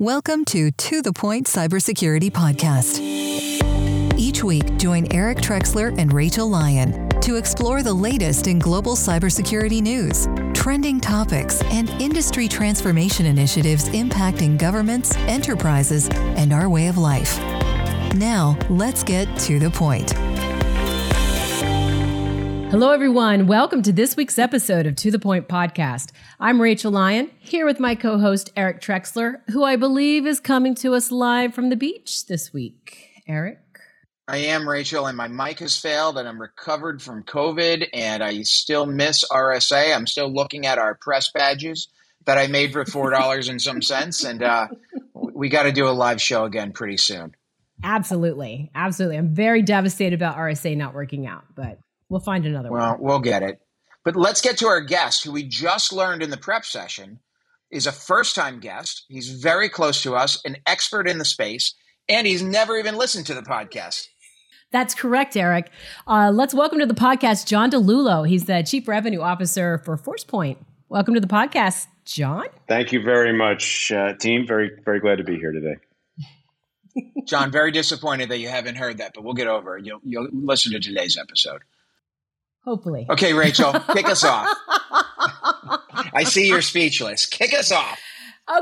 Welcome to To The Point Cybersecurity Podcast. Each week, join Eric Trexler and Rachel Lyon to explore the latest in global cybersecurity news, trending topics, and industry transformation initiatives impacting governments, enterprises, and our way of life. Now, let's get to the point. Hello, everyone. Welcome to this week's episode of To the Point podcast. I'm Rachel Lyon, here with my co host, Eric Trexler, who I believe is coming to us live from the beach this week. Eric? I am Rachel, and my mic has failed, and I'm recovered from COVID, and I still miss RSA. I'm still looking at our press badges that I made for four dollars and some cents, and uh, we got to do a live show again pretty soon. Absolutely, absolutely. I'm very devastated about RSA not working out, but We'll find another well, one. Well, we'll get it. But let's get to our guest, who we just learned in the prep session is a first time guest. He's very close to us, an expert in the space, and he's never even listened to the podcast. That's correct, Eric. Uh, let's welcome to the podcast John DiLullo. He's the Chief Revenue Officer for ForcePoint. Welcome to the podcast, John. Thank you very much, uh, team. Very, very glad to be here today. John, very disappointed that you haven't heard that, but we'll get over it. You'll, you'll listen to today's episode. Hopefully. Okay, Rachel, kick us off. I see you're speechless. Kick us off.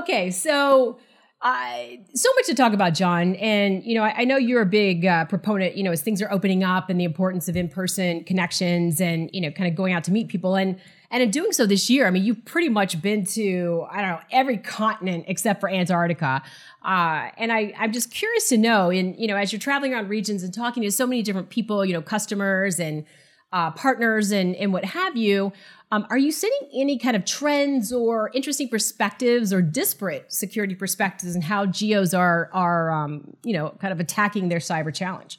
Okay, so uh, so much to talk about, John. And, you know, I, I know you're a big uh, proponent, you know, as things are opening up and the importance of in person connections and, you know, kind of going out to meet people. And, and in doing so this year, I mean, you've pretty much been to, I don't know, every continent except for Antarctica. Uh, and I, I'm just curious to know, in, you know, as you're traveling around regions and talking to so many different people, you know, customers and, uh, partners and, and what have you. Um, are you seeing any kind of trends or interesting perspectives or disparate security perspectives and how geos are are um, you know kind of attacking their cyber challenge?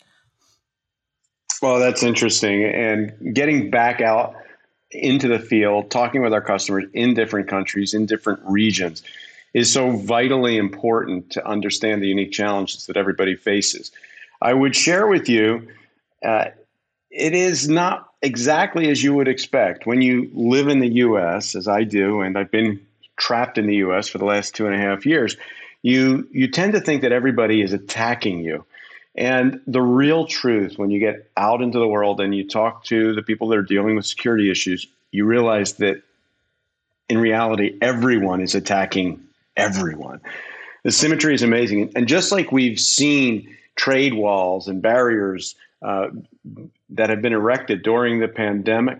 Well, that's interesting. And getting back out into the field, talking with our customers in different countries, in different regions, is so vitally important to understand the unique challenges that everybody faces. I would share with you. Uh, it is not exactly as you would expect. When you live in the US, as I do, and I've been trapped in the US for the last two and a half years, you you tend to think that everybody is attacking you. And the real truth, when you get out into the world and you talk to the people that are dealing with security issues, you realize that in reality, everyone is attacking everyone. The symmetry is amazing. And just like we've seen trade walls and barriers uh, that have been erected during the pandemic.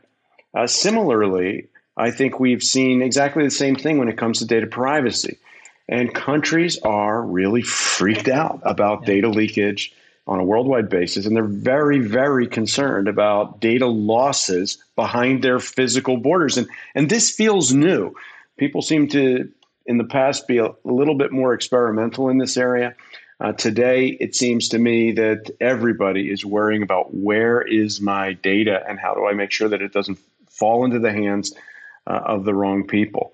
Uh, similarly, I think we've seen exactly the same thing when it comes to data privacy. And countries are really freaked out about data leakage on a worldwide basis. And they're very, very concerned about data losses behind their physical borders. And, and this feels new. People seem to, in the past, be a, a little bit more experimental in this area. Uh, today, it seems to me that everybody is worrying about where is my data and how do I make sure that it doesn't fall into the hands uh, of the wrong people.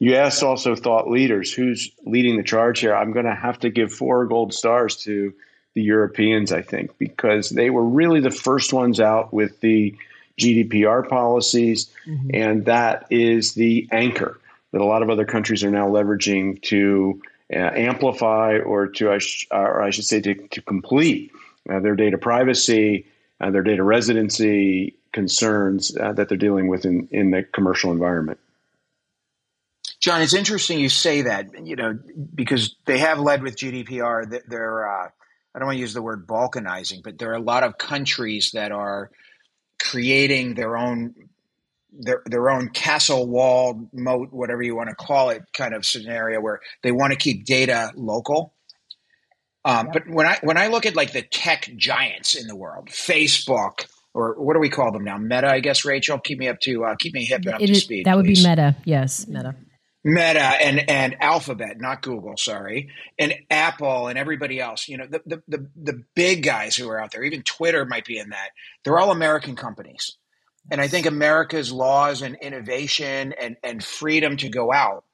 You asked also thought leaders who's leading the charge here. I'm going to have to give four gold stars to the Europeans, I think, because they were really the first ones out with the GDPR policies, mm-hmm. and that is the anchor that a lot of other countries are now leveraging to amplify or to, or I should say, to, to complete uh, their data privacy, uh, their data residency concerns uh, that they're dealing with in, in the commercial environment. John, it's interesting you say that, you know, because they have led with GDPR. They're, uh, I don't want to use the word balkanizing, but there are a lot of countries that are creating their own their their own castle wall moat, whatever you want to call it, kind of scenario where they want to keep data local. Um, But when I when I look at like the tech giants in the world, Facebook or what do we call them now? Meta, I guess. Rachel, keep me up to uh, keep me hip and up it to is, speed. That would please. be Meta. Yes, Meta. Meta and and Alphabet, not Google, sorry, and Apple and everybody else. You know, the, the the the big guys who are out there. Even Twitter might be in that. They're all American companies. And I think America's laws and innovation and, and freedom to go out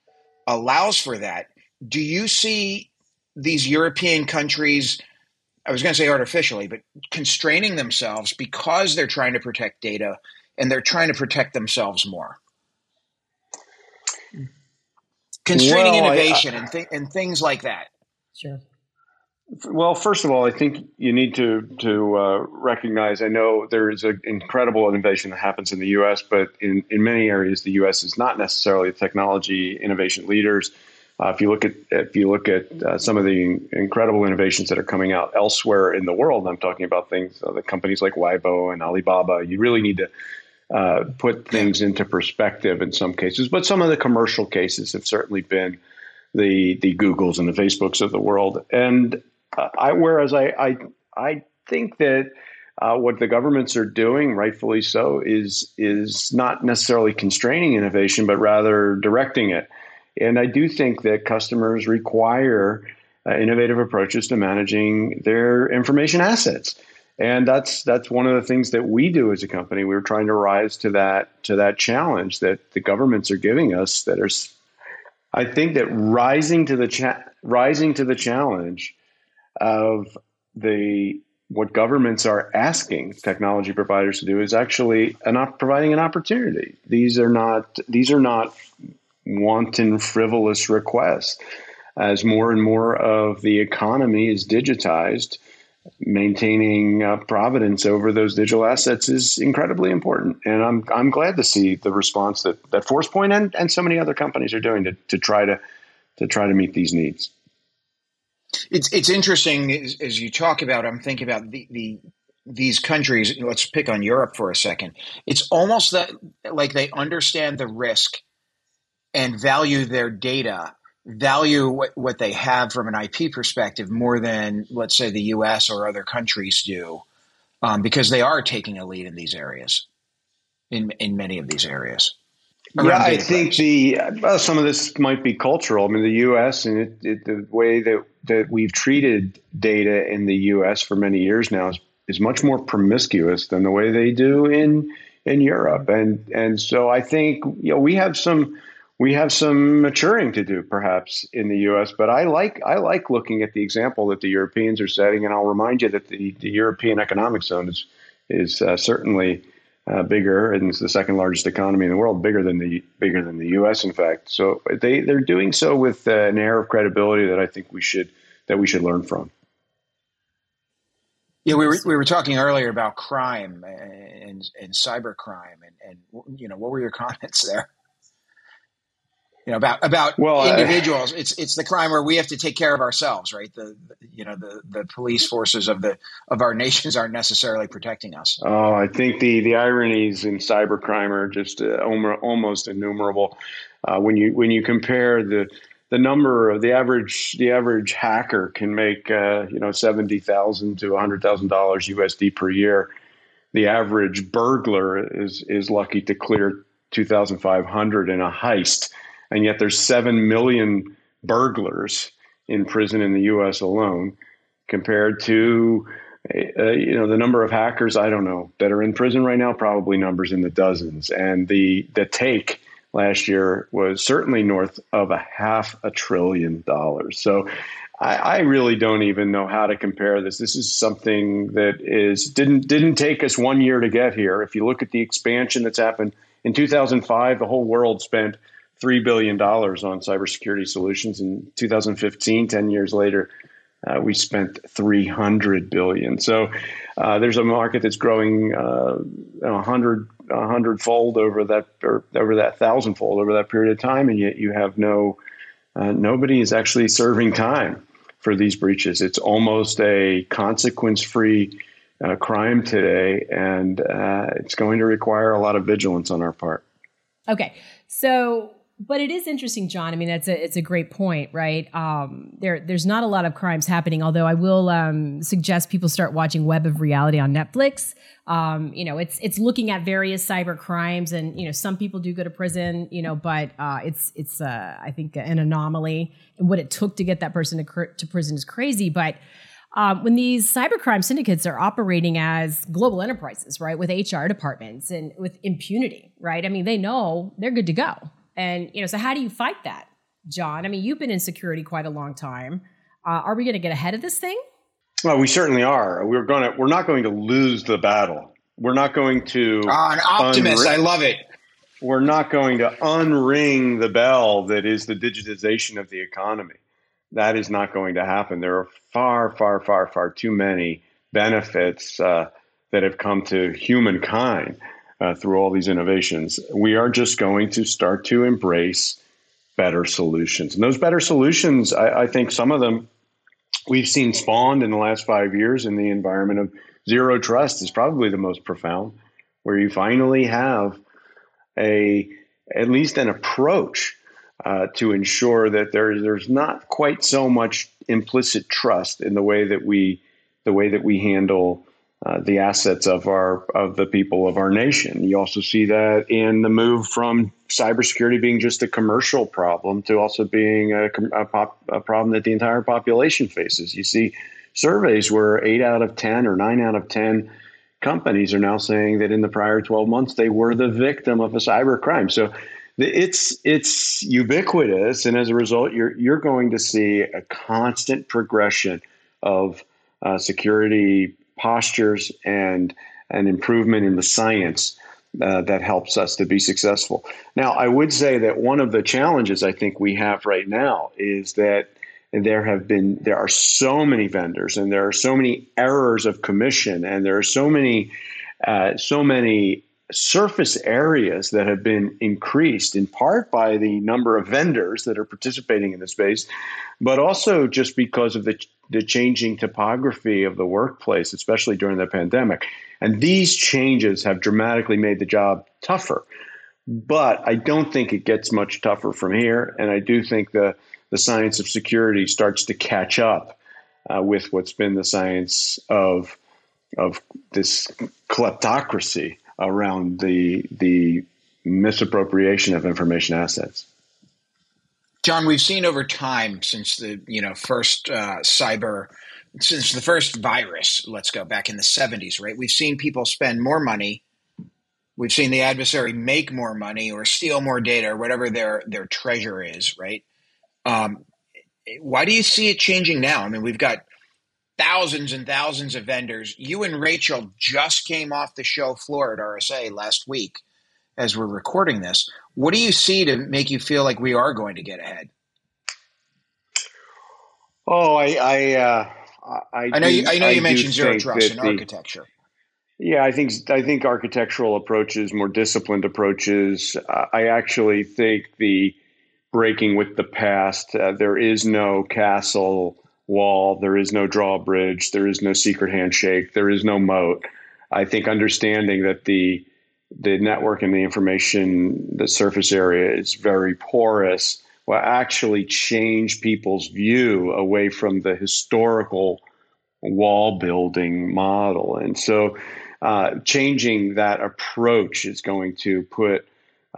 allows for that. Do you see these European countries, I was going to say artificially, but constraining themselves because they're trying to protect data and they're trying to protect themselves more? constraining well, innovation I, I, and, th- and things like that. Sure. Well, first of all, I think you need to to uh, recognize. I know there is an incredible innovation that happens in the U.S., but in, in many areas, the U.S. is not necessarily technology innovation leaders. Uh, if you look at if you look at uh, some of the incredible innovations that are coming out elsewhere in the world, I'm talking about things uh, the companies like Weibo and Alibaba. You really need to uh, put things into perspective in some cases, but some of the commercial cases have certainly been the the Googles and the Facebooks of the world. And uh, I, whereas I, I, I think that uh, what the governments are doing, rightfully so, is is not necessarily constraining innovation, but rather directing it. And I do think that customers require uh, innovative approaches to managing their information assets. And that's that's one of the things that we do as a company. We're trying to rise to that to that challenge that the governments are giving us. That are, I think that rising to the cha- rising to the challenge of the what governments are asking technology providers to do is actually an op- providing an opportunity. These are not these are not wanton frivolous requests. As more and more of the economy is digitized, maintaining uh, providence over those digital assets is incredibly important. And I'm I'm glad to see the response that that ForcePoint and, and so many other companies are doing to, to try to to try to meet these needs. It's it's interesting as, as, you talk about. I'm thinking about the, the these countries. Let's pick on Europe for a second. It's almost that like they understand the risk and value their data, value what, what they have from an IP perspective more than let's say the U.S. or other countries do, um, because they are taking a lead in these areas, in in many of these areas yeah, I think the well, some of this might be cultural. I mean, the U.S. and it, it, the way that that we've treated data in the U.S. for many years now is, is much more promiscuous than the way they do in in Europe, and and so I think you know we have some we have some maturing to do perhaps in the U.S. But I like I like looking at the example that the Europeans are setting, and I'll remind you that the, the European Economic Zone is is uh, certainly uh, bigger, and it's the second largest economy in the world, bigger than the bigger than the U.S. In fact, so they they're doing so with uh, an air of credibility that I think we should that we should learn from. Yeah, we were we were talking earlier about crime and and cyber crime, and and you know what were your comments there? You know about about well, individuals. I, it's it's the crime where we have to take care of ourselves, right? The, the, you know the the police forces of the of our nations aren't necessarily protecting us. Oh, I think the the ironies in cybercrime are just uh, almost innumerable. Uh, when you when you compare the the number of the average the average hacker can make uh, you know seventy thousand to hundred thousand dollars USD per year. The average burglar is is lucky to clear two thousand five hundred in a heist and yet there's 7 million burglars in prison in the US alone compared to uh, you know the number of hackers I don't know that are in prison right now probably numbers in the dozens and the the take last year was certainly north of a half a trillion dollars so I, I really don't even know how to compare this. This is something that is didn't didn't take us one year to get here. If you look at the expansion that's happened in 2005, the whole world spent $3 billion on cybersecurity solutions. In 2015, 10 years later, uh, we spent 300 billion. So uh, there's a market that's growing uh, 100 100 fold over that or over that thousand fold over that period of time, and yet you have no uh, nobody is actually serving time for these breaches. It's almost a consequence free uh, crime today, and uh, it's going to require a lot of vigilance on our part. Okay, so but it is interesting, John. I mean, that's a it's a great point, right? Um, there there's not a lot of crimes happening. Although I will um, suggest people start watching Web of Reality on Netflix. Um, you know, it's it's looking at various cyber crimes, and you know, some people do go to prison. You know, but uh, it's it's uh, I think an anomaly, and what it took to get that person to, to prison is crazy. But um, when these cybercrime syndicates are operating as global enterprises, right, with HR departments and with impunity, right? I mean, they know they're good to go and, you know, so how do you fight that, John? I mean, you've been in security quite a long time. Uh, are we going to get ahead of this thing? Well, we certainly are. We're going to. We're not going to lose the battle. We're not going to. Oh, an optimist! I love it. we're not going to unring the bell that is the digitization of the economy. That is not going to happen. There are far, far, far, far too many benefits uh, that have come to humankind uh, through all these innovations. We are just going to start to embrace better solutions. And those better solutions, I, I think some of them we've seen spawned in the last five years in the environment of zero trust is probably the most profound, where you finally have a at least an approach uh, to ensure that there, there's not quite so much implicit trust in the way that we the way that we handle uh, the assets of our of the people of our nation. You also see that in the move from cybersecurity being just a commercial problem to also being a, a, pop, a problem that the entire population faces. You see surveys where eight out of ten or nine out of ten companies are now saying that in the prior 12 months they were the victim of a cyber crime. So it's it's ubiquitous, and as a result, you're you're going to see a constant progression of uh, security postures and an improvement in the science uh, that helps us to be successful. Now, I would say that one of the challenges I think we have right now is that there have been there are so many vendors and there are so many errors of commission and there are so many uh, so many surface areas that have been increased in part by the number of vendors that are participating in the space, but also just because of the, the changing topography of the workplace, especially during the pandemic. And these changes have dramatically made the job tougher. But I don't think it gets much tougher from here. And I do think the, the science of security starts to catch up uh, with what's been the science of, of this kleptocracy around the the misappropriation of information assets. John, we've seen over time since the you know first uh, cyber since the first virus, let's go back in the 70s, right? We've seen people spend more money. We've seen the adversary make more money or steal more data or whatever their their treasure is, right? Um, why do you see it changing now? I mean, we've got thousands and thousands of vendors. You and Rachel just came off the show floor at RSA last week as we're recording this. What do you see to make you feel like we are going to get ahead? Oh, I, I, uh, I, I, know you. I know you mentioned zero trust and the, architecture. Yeah, I think I think architectural approaches, more disciplined approaches. Uh, I actually think the breaking with the past. Uh, there is no castle wall. There is no drawbridge. There is no secret handshake. There is no moat. I think understanding that the the network and the information, the surface area is very porous will actually change people's view away from the historical wall building model. And so uh, changing that approach is going to put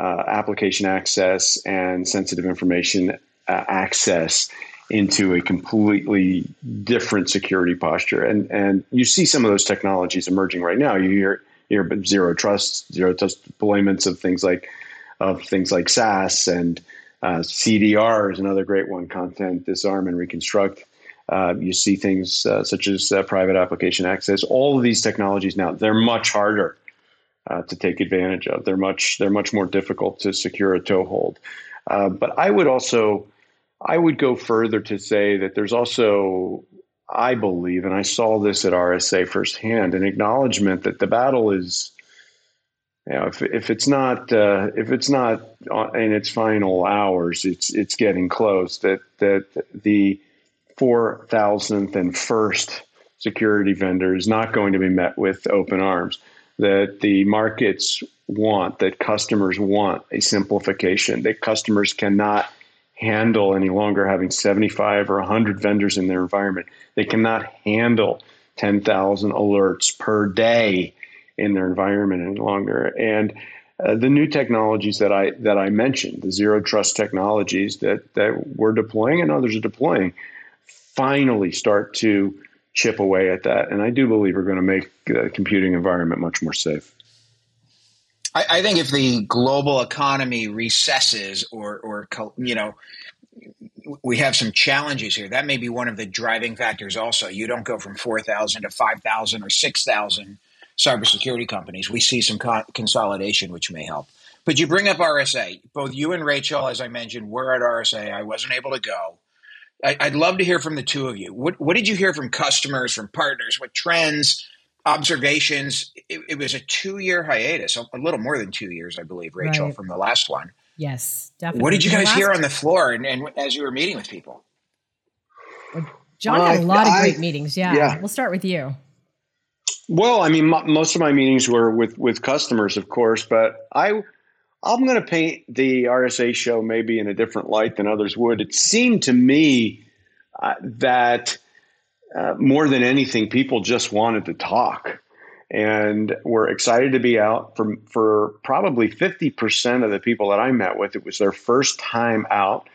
uh, application access and sensitive information uh, access into a completely different security posture. And and you see some of those technologies emerging right now. You hear hear zero trust, zero trust deployments of things like of things like SaaS and uh, CDR is another great one. Content disarm and reconstruct. Uh, you see things uh, such as uh, private application access. All of these technologies now they're much harder uh, to take advantage of. They're much they're much more difficult to secure a toehold. Uh, but I would also I would go further to say that there's also, I believe, and I saw this at RSA firsthand, an acknowledgement that the battle is, you know, if, if it's not uh, if it's not in its final hours, it's it's getting close. That that the four thousandth and first security vendor is not going to be met with open arms. That the markets want, that customers want a simplification. That customers cannot handle any longer having 75 or 100 vendors in their environment. They cannot handle 10,000 alerts per day in their environment any longer. And uh, the new technologies that I that I mentioned, the zero trust technologies that that we're deploying and others are deploying, finally start to chip away at that. And I do believe we're going to make the computing environment much more safe. I, I think if the global economy recesses or, or you know, we have some challenges here. That may be one of the driving factors. Also, you don't go from four thousand to five thousand or six thousand cybersecurity companies. We see some con- consolidation, which may help. But you bring up RSA. Both you and Rachel, as I mentioned, were at RSA. I wasn't able to go. I, would love to hear from the two of you. What, what did you hear from customers, from partners? What trends, observations? It, it was a two year hiatus, a little more than two years, I believe, Rachel, right. from the last one. Yes, definitely. What did you guys hear on the floor and, and, as you were meeting with people? John had a lot of great meetings. Yeah. yeah. We'll start with you. Well, I mean, m- most of my meetings were with with customers, of course, but I I'm going to paint the RSA show maybe in a different light than others would. It seemed to me uh, that uh, more than anything, people just wanted to talk and were excited to be out. For, for probably 50% of the people that I met with, it was their first time out.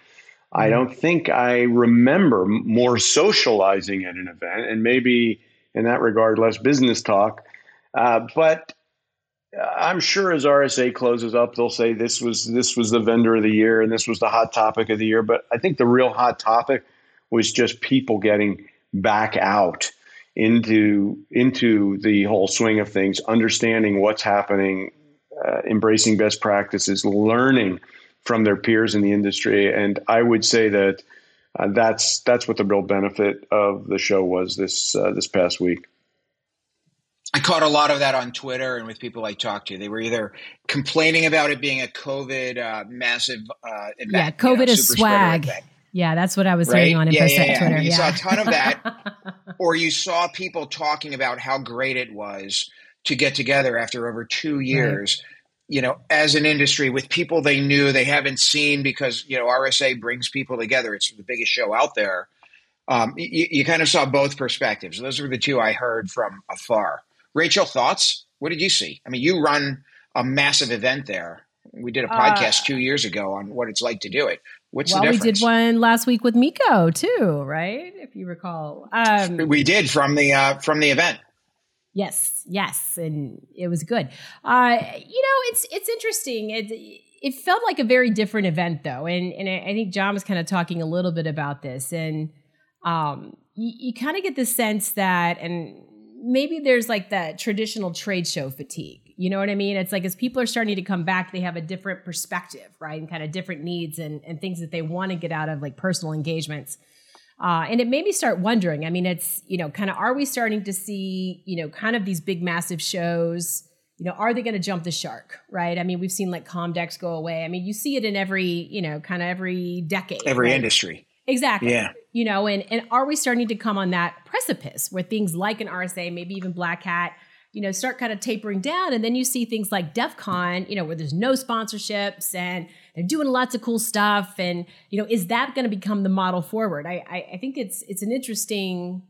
I mm-hmm. don't think I remember more socializing at an event, and maybe in that regard, less business talk. Uh, but I'm sure as RSA closes up, they'll say this was this was the vendor of the year and this was the hot topic of the year. But I think the real hot topic was just people getting back out into into the whole swing of things, understanding what's happening, uh, embracing best practices, learning from their peers in the industry. And I would say that uh, that's that's what the real benefit of the show was this uh, this past week. I caught a lot of that on Twitter and with people I talked to. They were either complaining about it being a COVID uh, massive uh, event, yeah, COVID you know, is swag. Yeah, that's what I was right? hearing on yeah, yeah, yeah. Twitter. You yeah. saw a ton of that, or you saw people talking about how great it was to get together after over two years. Right. You know, as an industry with people they knew they haven't seen because you know RSA brings people together. It's the biggest show out there. Um, you, you kind of saw both perspectives. Those were the two I heard from afar. Rachel, thoughts? What did you see? I mean, you run a massive event there. We did a podcast uh, two years ago on what it's like to do it. What's well, we did one last week with Miko too, right? If you recall, um, we did from the uh, from the event. Yes, yes, and it was good. Uh, you know, it's it's interesting. It it felt like a very different event though, and and I think John was kind of talking a little bit about this, and um, you, you kind of get the sense that, and maybe there's like that traditional trade show fatigue. You know what I mean? It's like as people are starting to come back, they have a different perspective, right? And kind of different needs and, and things that they want to get out of like personal engagements. Uh, and it made me start wondering. I mean, it's, you know, kind of are we starting to see, you know, kind of these big, massive shows? You know, are they going to jump the shark, right? I mean, we've seen like Comdex go away. I mean, you see it in every, you know, kind of every decade. Every right? industry. Exactly. Yeah. You know, and and are we starting to come on that precipice where things like an RSA, maybe even Black Hat, you know, start kind of tapering down, and then you see things like DEF CON, you know, where there's no sponsorships and they're doing lots of cool stuff, and you know, is that going to become the model forward? I, I I think it's it's an interesting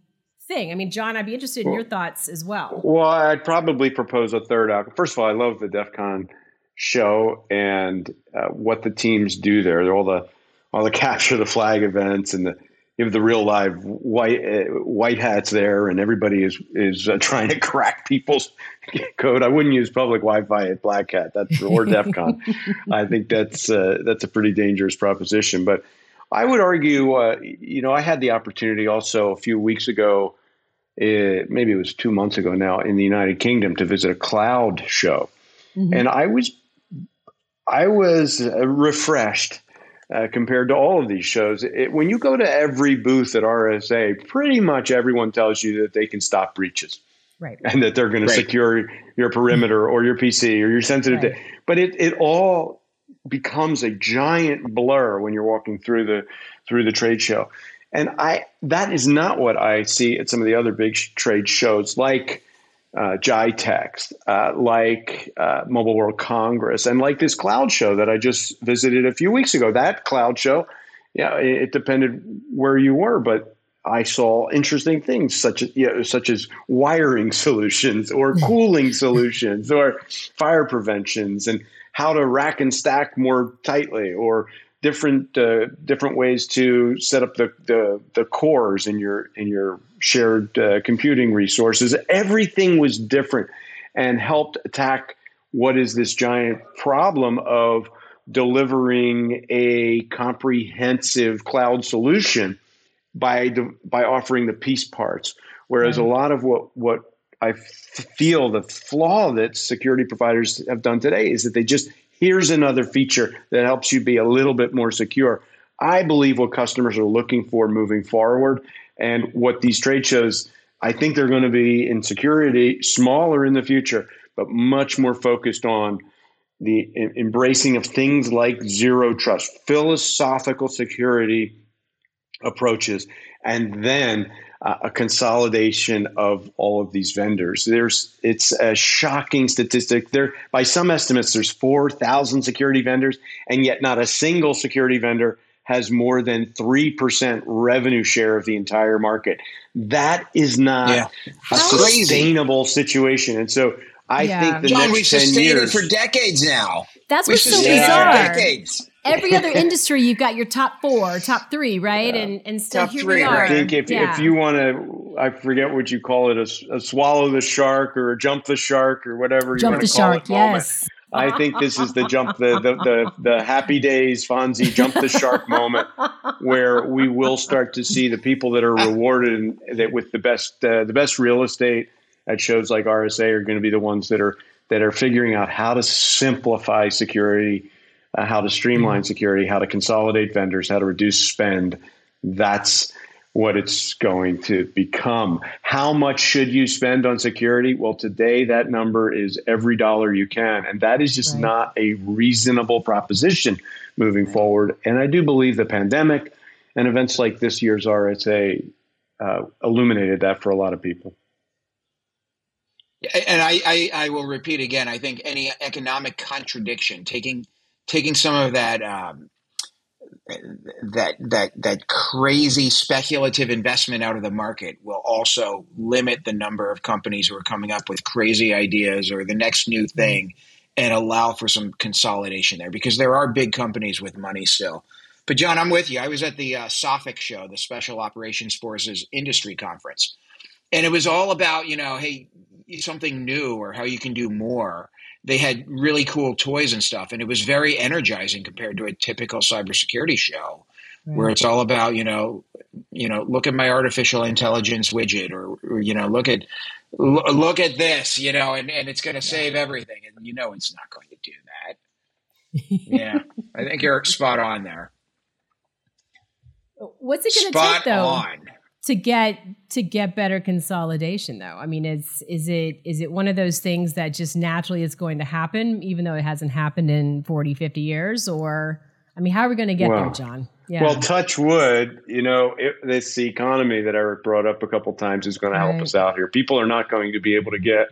thing. I mean, John, I'd be interested in well, your thoughts as well. Well, I'd probably propose a third out. First of all, I love the DEF CON show and uh, what the teams do there. They're all the all the capture the flag events and the you have the real live white uh, white hats there, and everybody is is uh, trying to crack people's code. I wouldn't use public Wi-Fi at Black Hat. That's or DEF CON. I think that's uh, that's a pretty dangerous proposition. But I would argue, uh, you know, I had the opportunity also a few weeks ago, uh, maybe it was two months ago now, in the United Kingdom to visit a cloud show, mm-hmm. and I was I was uh, refreshed uh, compared to all of these shows. It, when you go to every booth at RSA, pretty much everyone tells you that they can stop breaches. Right. And that they're going right. to secure your perimeter or your PC or your sensitive right. data. But it, it all becomes a giant blur when you're walking through the through the trade show. And I that is not what I see at some of the other big sh- trade shows like uh, GITEX, uh, like uh, Mobile World Congress, and like this cloud show that I just visited a few weeks ago. That cloud show, yeah, it, it depended where you were, but I saw interesting things such as you know, such as wiring solutions or cooling solutions or fire preventions and how to rack and stack more tightly or different uh, different ways to set up the, the, the cores in your in your shared uh, computing resources. Everything was different and helped attack what is this giant problem of delivering a comprehensive cloud solution by by offering the piece parts. Whereas a lot of what what I feel the flaw that security providers have done today is that they just Here's another feature that helps you be a little bit more secure. I believe what customers are looking for moving forward and what these trade shows, I think they're going to be in security smaller in the future, but much more focused on the embracing of things like zero trust, philosophical security approaches, and then uh, a consolidation of all of these vendors. There's it's a shocking statistic. There, by some estimates, there's four thousand security vendors, and yet not a single security vendor has more than 3% revenue share of the entire market. That is not yeah. a sustainable situation. And so I yeah. think the John, next we've 10 years. for decades now. That's what's so bizarre. Decades. Every other industry, you've got your top four, top three, right? Yeah. And and still top here three. we are. I think if, yeah. if you want to, I forget what you call it, a, a, swallow the shark or a jump the shark or whatever jump you want to call shark, it. Yes. I think this is the jump, the, the, the, the happy days, Fonzie, jump the shark moment where we will start to see the people that are rewarded that with the best, uh, the best real estate at shows like RSA are going to be the ones that are, that are figuring out how to simplify security, uh, how to streamline mm-hmm. security, how to consolidate vendors, how to reduce spend. That's, what it's going to become. How much should you spend on security? Well, today that number is every dollar you can. And that is just right. not a reasonable proposition moving forward. And I do believe the pandemic and events like this year's RSA uh, illuminated that for a lot of people. And I, I, I, will repeat again. I think any economic contradiction, taking taking some of that um, that that that crazy speculative investment out of the market will also limit the number of companies who are coming up with crazy ideas or the next new mm-hmm. thing and allow for some consolidation there because there are big companies with money still. But John, I'm with you. I was at the uh, SOFIC show, the Special Operations Forces Industry Conference, and it was all about you know, hey, something new or how you can do more they had really cool toys and stuff, and it was very energizing compared to a typical cybersecurity show, right. where mm. it's all about you know, you know, look at my artificial intelligence widget, or, or you know, look at look at this, you know, and, and it's going to save everything, and you know, it's not going to do that. yeah, I think you're spot on there. What's it going to take though? On to get to get better consolidation though i mean is is it is it one of those things that just naturally is going to happen even though it hasn't happened in 40 50 years or i mean how are we going to get well, there john yeah. well touch wood you know it, this economy that eric brought up a couple times is going to help right. us out here people are not going to be able to get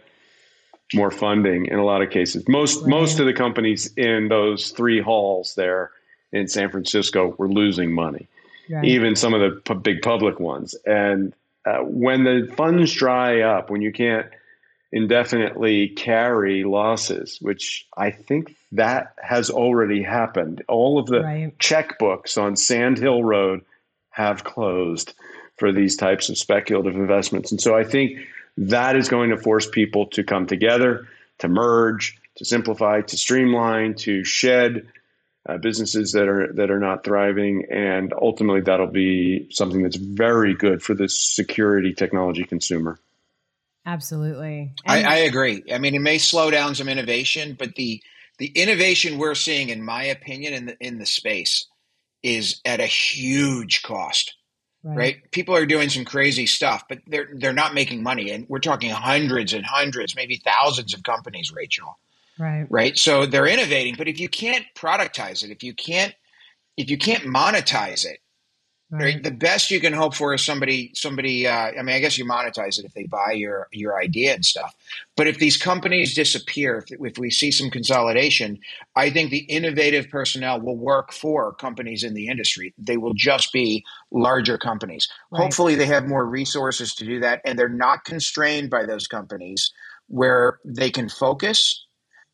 more funding in a lot of cases most right. most of the companies in those three halls there in san francisco were losing money right. even some of the p- big public ones. And uh, when the funds dry up, when you can't indefinitely carry losses, which I think that has already happened. All of the right. checkbooks on Sand Hill Road have closed for these types of speculative investments. And so I think that is going to force people to come together, to merge, to simplify, to streamline, to shed uh, businesses that are that are not thriving, and ultimately that'll be something that's very good for the security technology consumer. Absolutely, I, I, agree. I mean, it may slow down some innovation, but the the innovation we're seeing, in my opinion, in the in the space, is at a huge cost. Right. right. People are doing some crazy stuff, but they're they're not making money, and we're talking hundreds and hundreds, maybe thousands of companies, Rachel, Right. Right. So they're innovating, but if you can't productize it, if you can't if you can't monetize it, right. right the best you can hope for is somebody somebody uh, I mean I guess you monetize it if they buy your your idea and stuff. But if these companies disappear, if, if we see some consolidation, I think the innovative personnel will work for companies in the industry. They will just be larger companies. Right. Hopefully they have more resources to do that and they're not constrained by those companies where they can focus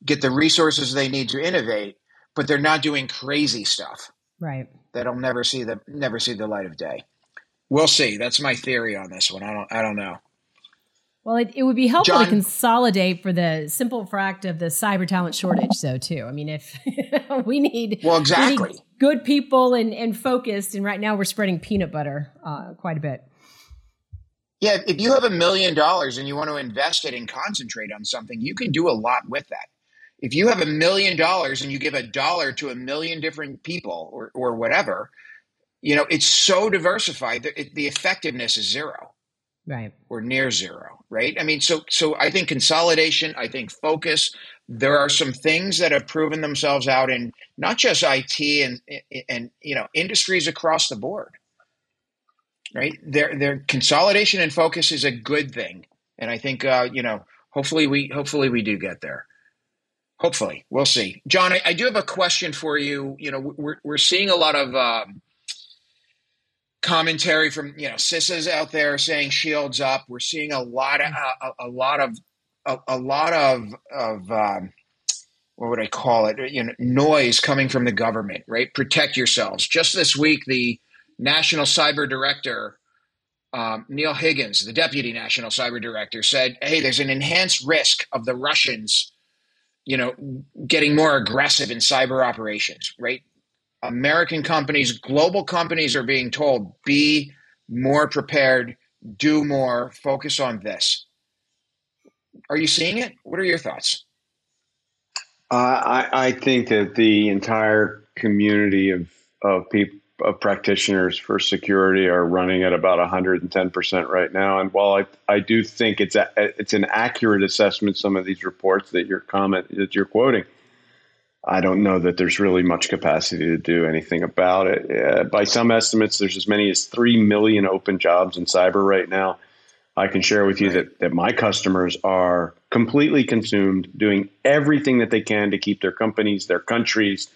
get the resources they need to innovate, but they're not doing crazy stuff. Right. That'll never see the never see the light of day. We'll see. That's my theory on this one. I don't I don't know. Well, it, it would be helpful John, to consolidate for the simple fact of the cyber talent shortage, though, too. I mean, if we need well, exactly we need good people and, and focused, and right now we're spreading peanut butter uh, quite a bit. Yeah, if you have a million dollars and you want to invest it and concentrate on something, you can do a lot with that If you have a million dollars and you give a dollar to a million different people or, or whatever, you know, it's so diversified that it, the effectiveness is zero. Right. Or near zero, right? I mean, so so I think consolidation, I think focus. There are some things that have proven themselves out in not just IT and and you know industries across the board right? Their their consolidation and focus is a good thing, and I think uh, you know hopefully we hopefully we do get there. Hopefully, we'll see. John, I, I do have a question for you. You know, we're we're seeing a lot of um, commentary from you know CISAs out there saying shields up. We're seeing a lot of a, a lot of a, a, lot of of um, what would I call it? You know, noise coming from the government. Right, protect yourselves. Just this week, the National Cyber Director um, Neal Higgins, the Deputy National Cyber Director, said, "Hey, there's an enhanced risk of the Russians, you know, getting more aggressive in cyber operations. Right? American companies, global companies, are being told be more prepared, do more, focus on this." Are you seeing it? What are your thoughts? Uh, I, I think that the entire community of of people of practitioners for security are running at about 110% right now. And while I, I do think it's a, it's an accurate assessment, some of these reports that your comment that you're quoting, I don't know that there's really much capacity to do anything about it. Uh, by some estimates, there's as many as 3 million open jobs in cyber right now. I can share with you right. that, that my customers are completely consumed doing everything that they can to keep their companies, their countries,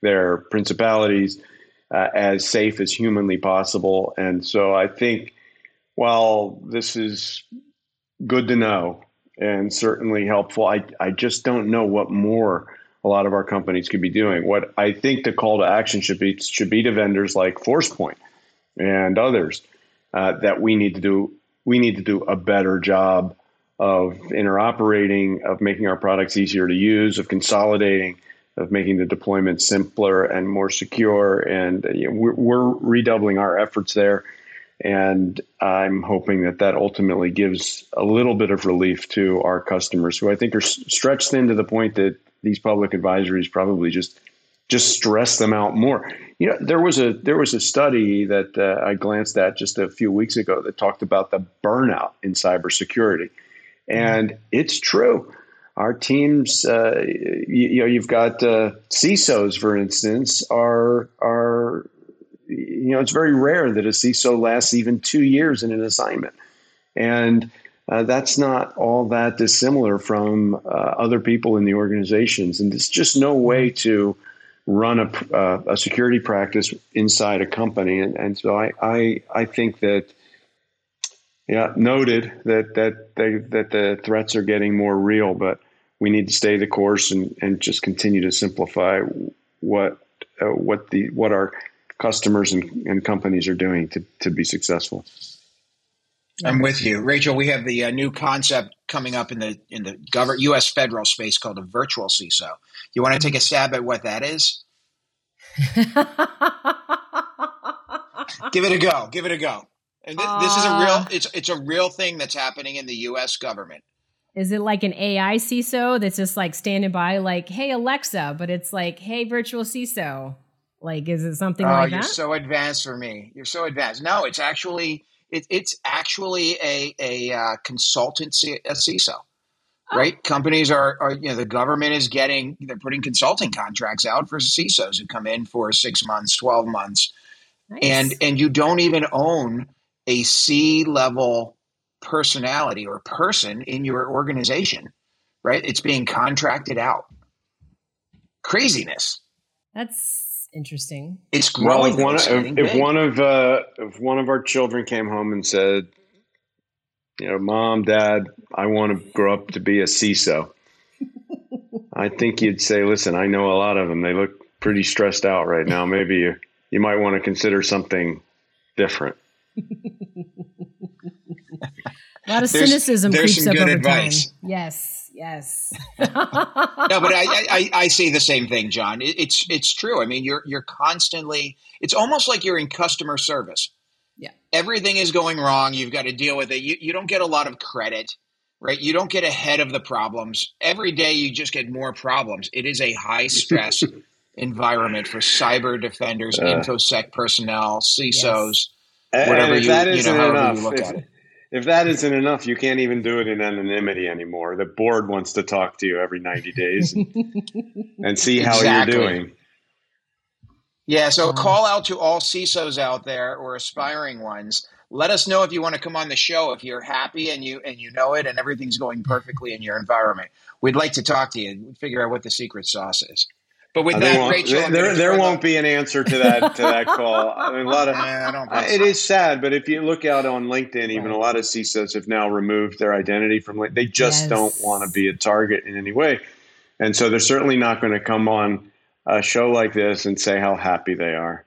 their principalities – uh, as safe as humanly possible. And so I think while this is good to know and certainly helpful, I, I just don't know what more a lot of our companies could be doing. What I think the call to action should be should be to vendors like ForcePoint and others uh, that we need to do we need to do a better job of interoperating, of making our products easier to use, of consolidating of making the deployment simpler and more secure. And you know, we're, we're, redoubling our efforts there. And I'm hoping that that ultimately gives a little bit of relief to our customers who I think are stretched thin to the point that these public advisories probably just just stress them out more. You know, there was a there was a study that uh, I glanced at just a few weeks ago that talked about the burnout in cybersecurity, and it's true our teams, uh, you, know, you've got uh, CISOs, for instance, are are you know, it's very rare that a CISO lasts even two years in an assignment, and uh, that's not all that dissimilar from uh, other people in the organizations. And there's just no way to run a, uh, a security practice inside a company. And, and so I, I, I think that yeah, noted that that they, that the threats are getting more real, but we need to stay the course and, and just continue to simplify what uh, what the what our customers and, and companies are doing to, to be successful. I'm with you, Rachel. We have the uh, new concept coming up in the in the government U.S. federal space called a virtual CISO. You want to take a stab at what that is? Give it a go. Give it a go. And th- this is a real uh. it's it's a real thing that's happening in the US government. Is it like an AI CISO that's just like standing by like, "Hey Alexa," but it's like, "Hey virtual CISO." Like is it something oh, like you're that? so advanced for me. You're so advanced. No, it's actually it, it's actually a a uh, consultancy a CISO. Oh. Right, companies are, are you know the government is getting they're putting consulting contracts out for CISOs who come in for six months, twelve months, nice. and and you don't even own a C level personality or person in your organization, right? It's being contracted out. Craziness. That's interesting. It's growing. Well, if one, if, if one of uh, if one of our children came home and said, you know, mom, dad, I want to grow up to be a CISO. I think you'd say, listen, I know a lot of them. They look pretty stressed out right now. Maybe you, you might want to consider something different. A lot of there's, cynicism there's creeps up over advice. time. Yes, yes. no, but I, I, I say the same thing, John. It, it's it's true. I mean, you're you're constantly. It's almost like you're in customer service. Yeah. Everything is going wrong. You've got to deal with it. You you don't get a lot of credit. right? You don't get ahead of the problems. Every day you just get more problems. It is a high stress environment for cyber defenders, uh, infosec personnel, CISOs, yes. Whatever you, you know, enough, you look if, at it. If that isn't enough, you can't even do it in anonymity anymore. The board wants to talk to you every 90 days and, and see how exactly. you're doing. Yeah, so uh-huh. call out to all CISOs out there or aspiring ones. Let us know if you want to come on the show if you're happy and you and you know it and everything's going perfectly in your environment. We'd like to talk to you, and figure out what the secret sauce is. But with uh, that, Rachel, there, there won't be an answer to that to that call. I mean, a lot of uh, it is sad, but if you look out on LinkedIn, even right. a lot of CISOs have now removed their identity from LinkedIn. They just yes. don't want to be a target in any way, and so they're certainly not going to come on a show like this and say how happy they are.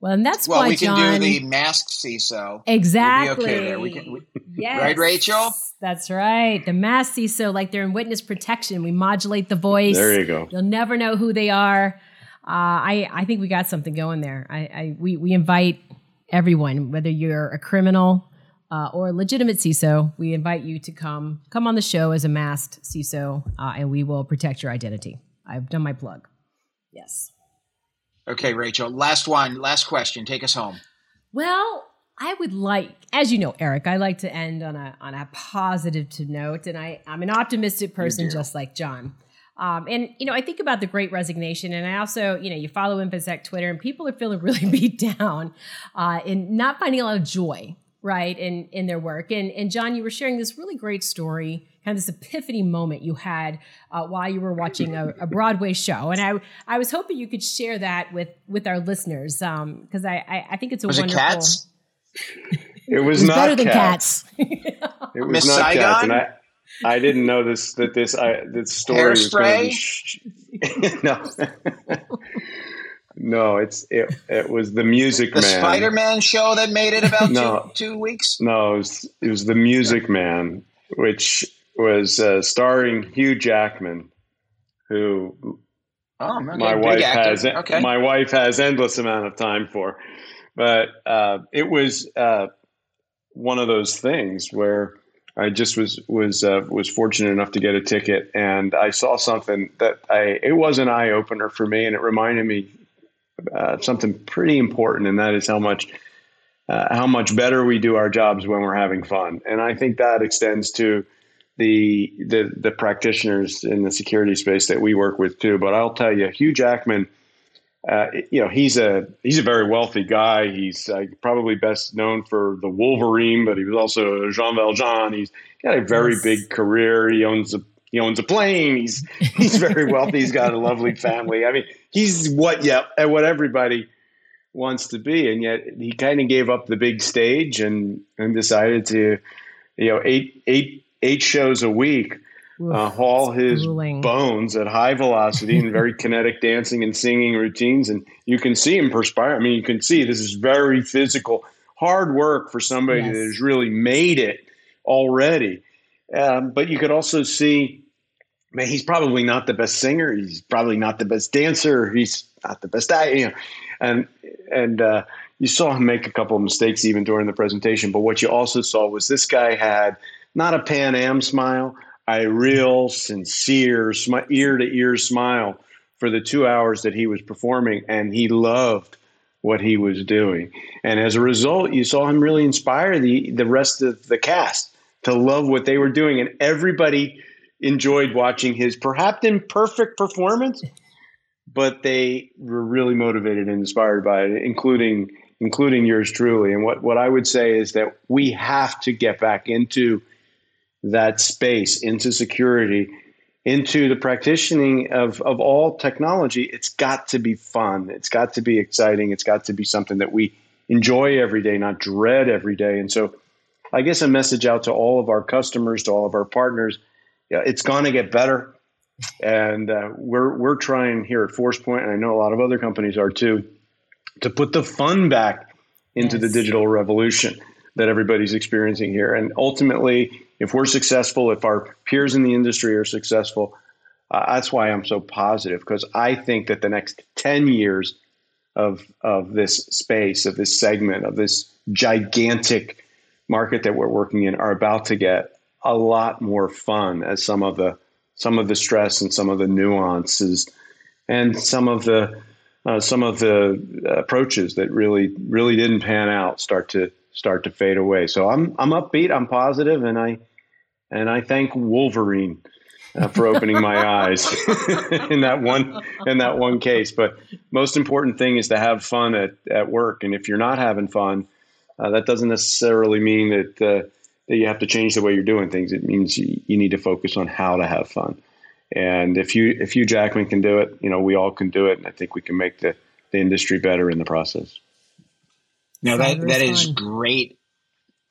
Well, and that's well, why we John, can do the masked CISO. Exactly. We'll okay there. We can, we, yes. Right, Rachel? That's right. The masked CISO, like they're in witness protection. We modulate the voice. There you go. You'll never know who they are. Uh, I, I think we got something going there. I, I we, we invite everyone, whether you're a criminal uh, or a legitimate CISO, we invite you to come come on the show as a masked CISO, uh, and we will protect your identity. I've done my plug. Yes. Okay, Rachel. Last one. Last question. Take us home. Well, I would like, as you know, Eric, I like to end on a on a positive to note, and I I'm an optimistic person, just like John. Um, and you know, I think about the Great Resignation, and I also, you know, you follow InfoSec Twitter, and people are feeling really beat down uh, and not finding a lot of joy, right, in in their work. And and John, you were sharing this really great story kind of this epiphany moment you had uh, while you were watching a, a, Broadway show, and I I was hoping you could share that with with our listeners because um, I, I, I think it's a was wonderful. It cats? It was, it was not better than cats. cats. it was Miss not Saigon? cats, and I. I didn't know this that this I, this story Hairspray? was sh- no, no, it's it, it was the Music the Man, Spider Man show that made it about no, two, two weeks. No, it was, it was the Music Man, which was uh, starring Hugh Jackman, who oh, okay. my wife has okay. my wife has endless amount of time for. But uh, it was uh, one of those things where I just was was uh, was fortunate enough to get a ticket, and I saw something that I it was an eye opener for me, and it reminded me uh, something pretty important, and that is how much. Uh, how much better we do our jobs when we're having fun, and I think that extends to the, the the practitioners in the security space that we work with too. But I'll tell you, Hugh Jackman, uh, you know, he's a he's a very wealthy guy. He's uh, probably best known for the Wolverine, but he was also Jean Valjean. He's got a very yes. big career. He owns a he owns a plane. He's he's very wealthy. he's got a lovely family. I mean, he's what yeah, what everybody wants to be, and yet he kind of gave up the big stage and and decided to, you know, eight eight eight shows a week, Oof, uh, haul his grueling. bones at high velocity and very kinetic dancing and singing routines. And you can see him perspire. I mean, you can see this is very physical, hard work for somebody yes. that has really made it already. Um, but you could also see, man, he's probably not the best singer. He's probably not the best dancer. He's not the best. You know, and and uh, you saw him make a couple of mistakes even during the presentation. But what you also saw was this guy had not a Pan Am smile, a real sincere, ear to ear smile for the two hours that he was performing, and he loved what he was doing. And as a result, you saw him really inspire the the rest of the cast to love what they were doing, and everybody enjoyed watching his perhaps imperfect performance, but they were really motivated and inspired by it, including including yours truly. And what what I would say is that we have to get back into that space into security, into the practicing of, of all technology, it's got to be fun. It's got to be exciting. It's got to be something that we enjoy every day, not dread every day. And so, I guess a message out to all of our customers, to all of our partners, yeah, it's going to get better. And uh, we're, we're trying here at ForcePoint, and I know a lot of other companies are too, to put the fun back into yes. the digital revolution that everybody's experiencing here. And ultimately, if we're successful, if our peers in the industry are successful, uh, that's why I'm so positive because I think that the next 10 years of, of this space, of this segment, of this gigantic market that we're working in are about to get a lot more fun as some of the some of the stress and some of the nuances and some of the uh, some of the approaches that really really didn't pan out start to start to fade away. So I'm I'm upbeat, I'm positive, and I and I thank Wolverine uh, for opening my eyes in that one in that one case. But most important thing is to have fun at, at work, and if you're not having fun, uh, that doesn't necessarily mean that uh, that you have to change the way you're doing things. It means you, you need to focus on how to have fun. And if you if Hugh Jackman can do it, you know we all can do it, and I think we can make the, the industry better in the process. No, that that is great,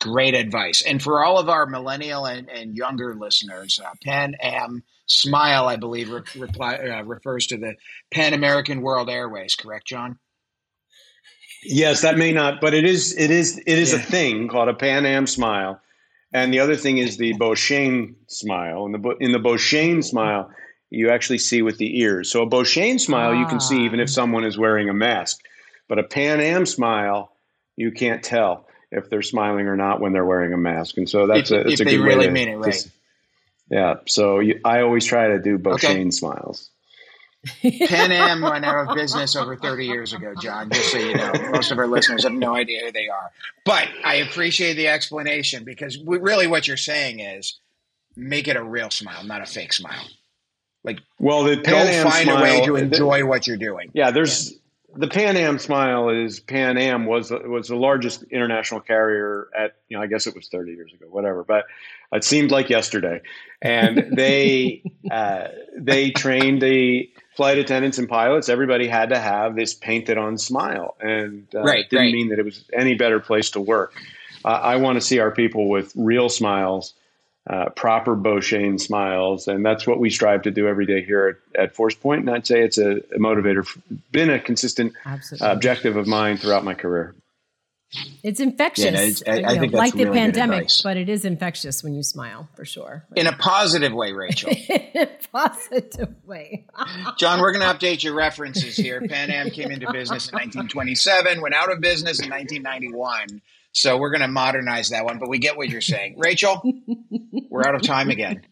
great advice. And for all of our millennial and, and younger listeners, uh, Pan Am Smile, I believe, re- reply, uh, refers to the Pan American World Airways. Correct, John? Yes, that may not, but it is it is it is yeah. a thing called a Pan Am Smile and the other thing is the Duchenne smile. In the in the Duchenne smile, you actually see with the ears. So a Duchenne smile, ah. you can see even if ah. someone is wearing a mask. But a Pan Am smile, you can't tell if they're smiling or not when they're wearing a mask. And so that's if, a that's a good really way to, mean it, right? To, yeah. So you, I always try to do Duchenne okay. smiles. Pan Am went out of business over 30 years ago, John, just so you know. Most of our listeners have no idea who they are. But I appreciate the explanation because we, really what you're saying is make it a real smile, not a fake smile. Like, well, the Pan Am find smile, a way to enjoy the, what you're doing. Yeah, there's yeah. the Pan Am smile is Pan Am was was the largest international carrier at you know I guess it was 30 years ago, whatever, but it seemed like yesterday, and they uh, they trained the flight attendants and pilots, everybody had to have this painted on smile. And uh, right, it didn't right. mean that it was any better place to work. Uh, I want to see our people with real smiles, uh, proper Duchenne smiles. And that's what we strive to do every day here at, at ForcePoint. And I'd say it's a, a motivator, been a consistent objective of mine throughout my career. It's infectious. Yeah, I, I, think know, like the pandemic, but it is infectious when you smile for sure. In a positive way, Rachel. Positive way. John, we're going to update your references here. Pan Am came into business in 1927, went out of business in 1991. So we're going to modernize that one, but we get what you're saying. Rachel, we're out of time again.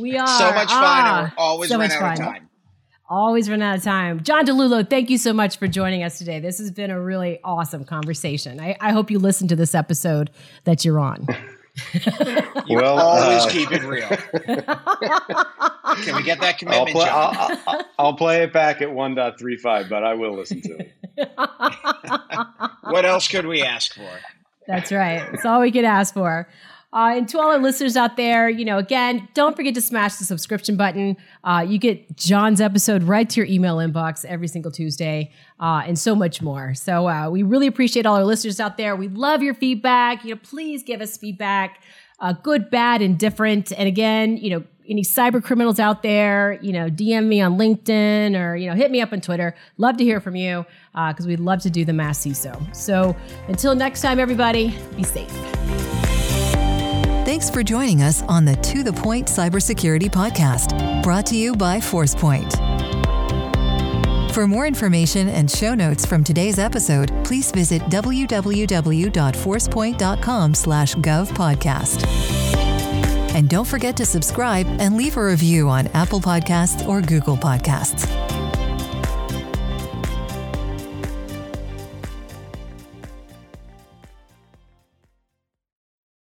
We are. So much fun. Ah, and we're always so run out fun. of time. Always run out of time. John DiLullo, thank you so much for joining us today. This has been a really awesome conversation. I, I hope you listen to this episode that you're on. you well, always uh, keep it real. Can we get that commitment, I'll play, John? I'll, I'll, I'll play it back at 1.35, but I will listen to it. what else could we ask for? That's right. That's all we could ask for. Uh, and to all our listeners out there, you know, again, don't forget to smash the subscription button. Uh, you get John's episode right to your email inbox every single Tuesday, uh, and so much more. So uh, we really appreciate all our listeners out there. We love your feedback. You know, please give us feedback, uh, good, bad, and different. And again, you know, any cyber criminals out there, you know, DM me on LinkedIn or you know, hit me up on Twitter. Love to hear from you because uh, we'd love to do the mass CISO. So until next time, everybody, be safe. Thanks for joining us on the To The Point Cybersecurity Podcast, brought to you by ForcePoint. For more information and show notes from today's episode, please visit www.forcepoint.com slash govpodcast. And don't forget to subscribe and leave a review on Apple Podcasts or Google Podcasts.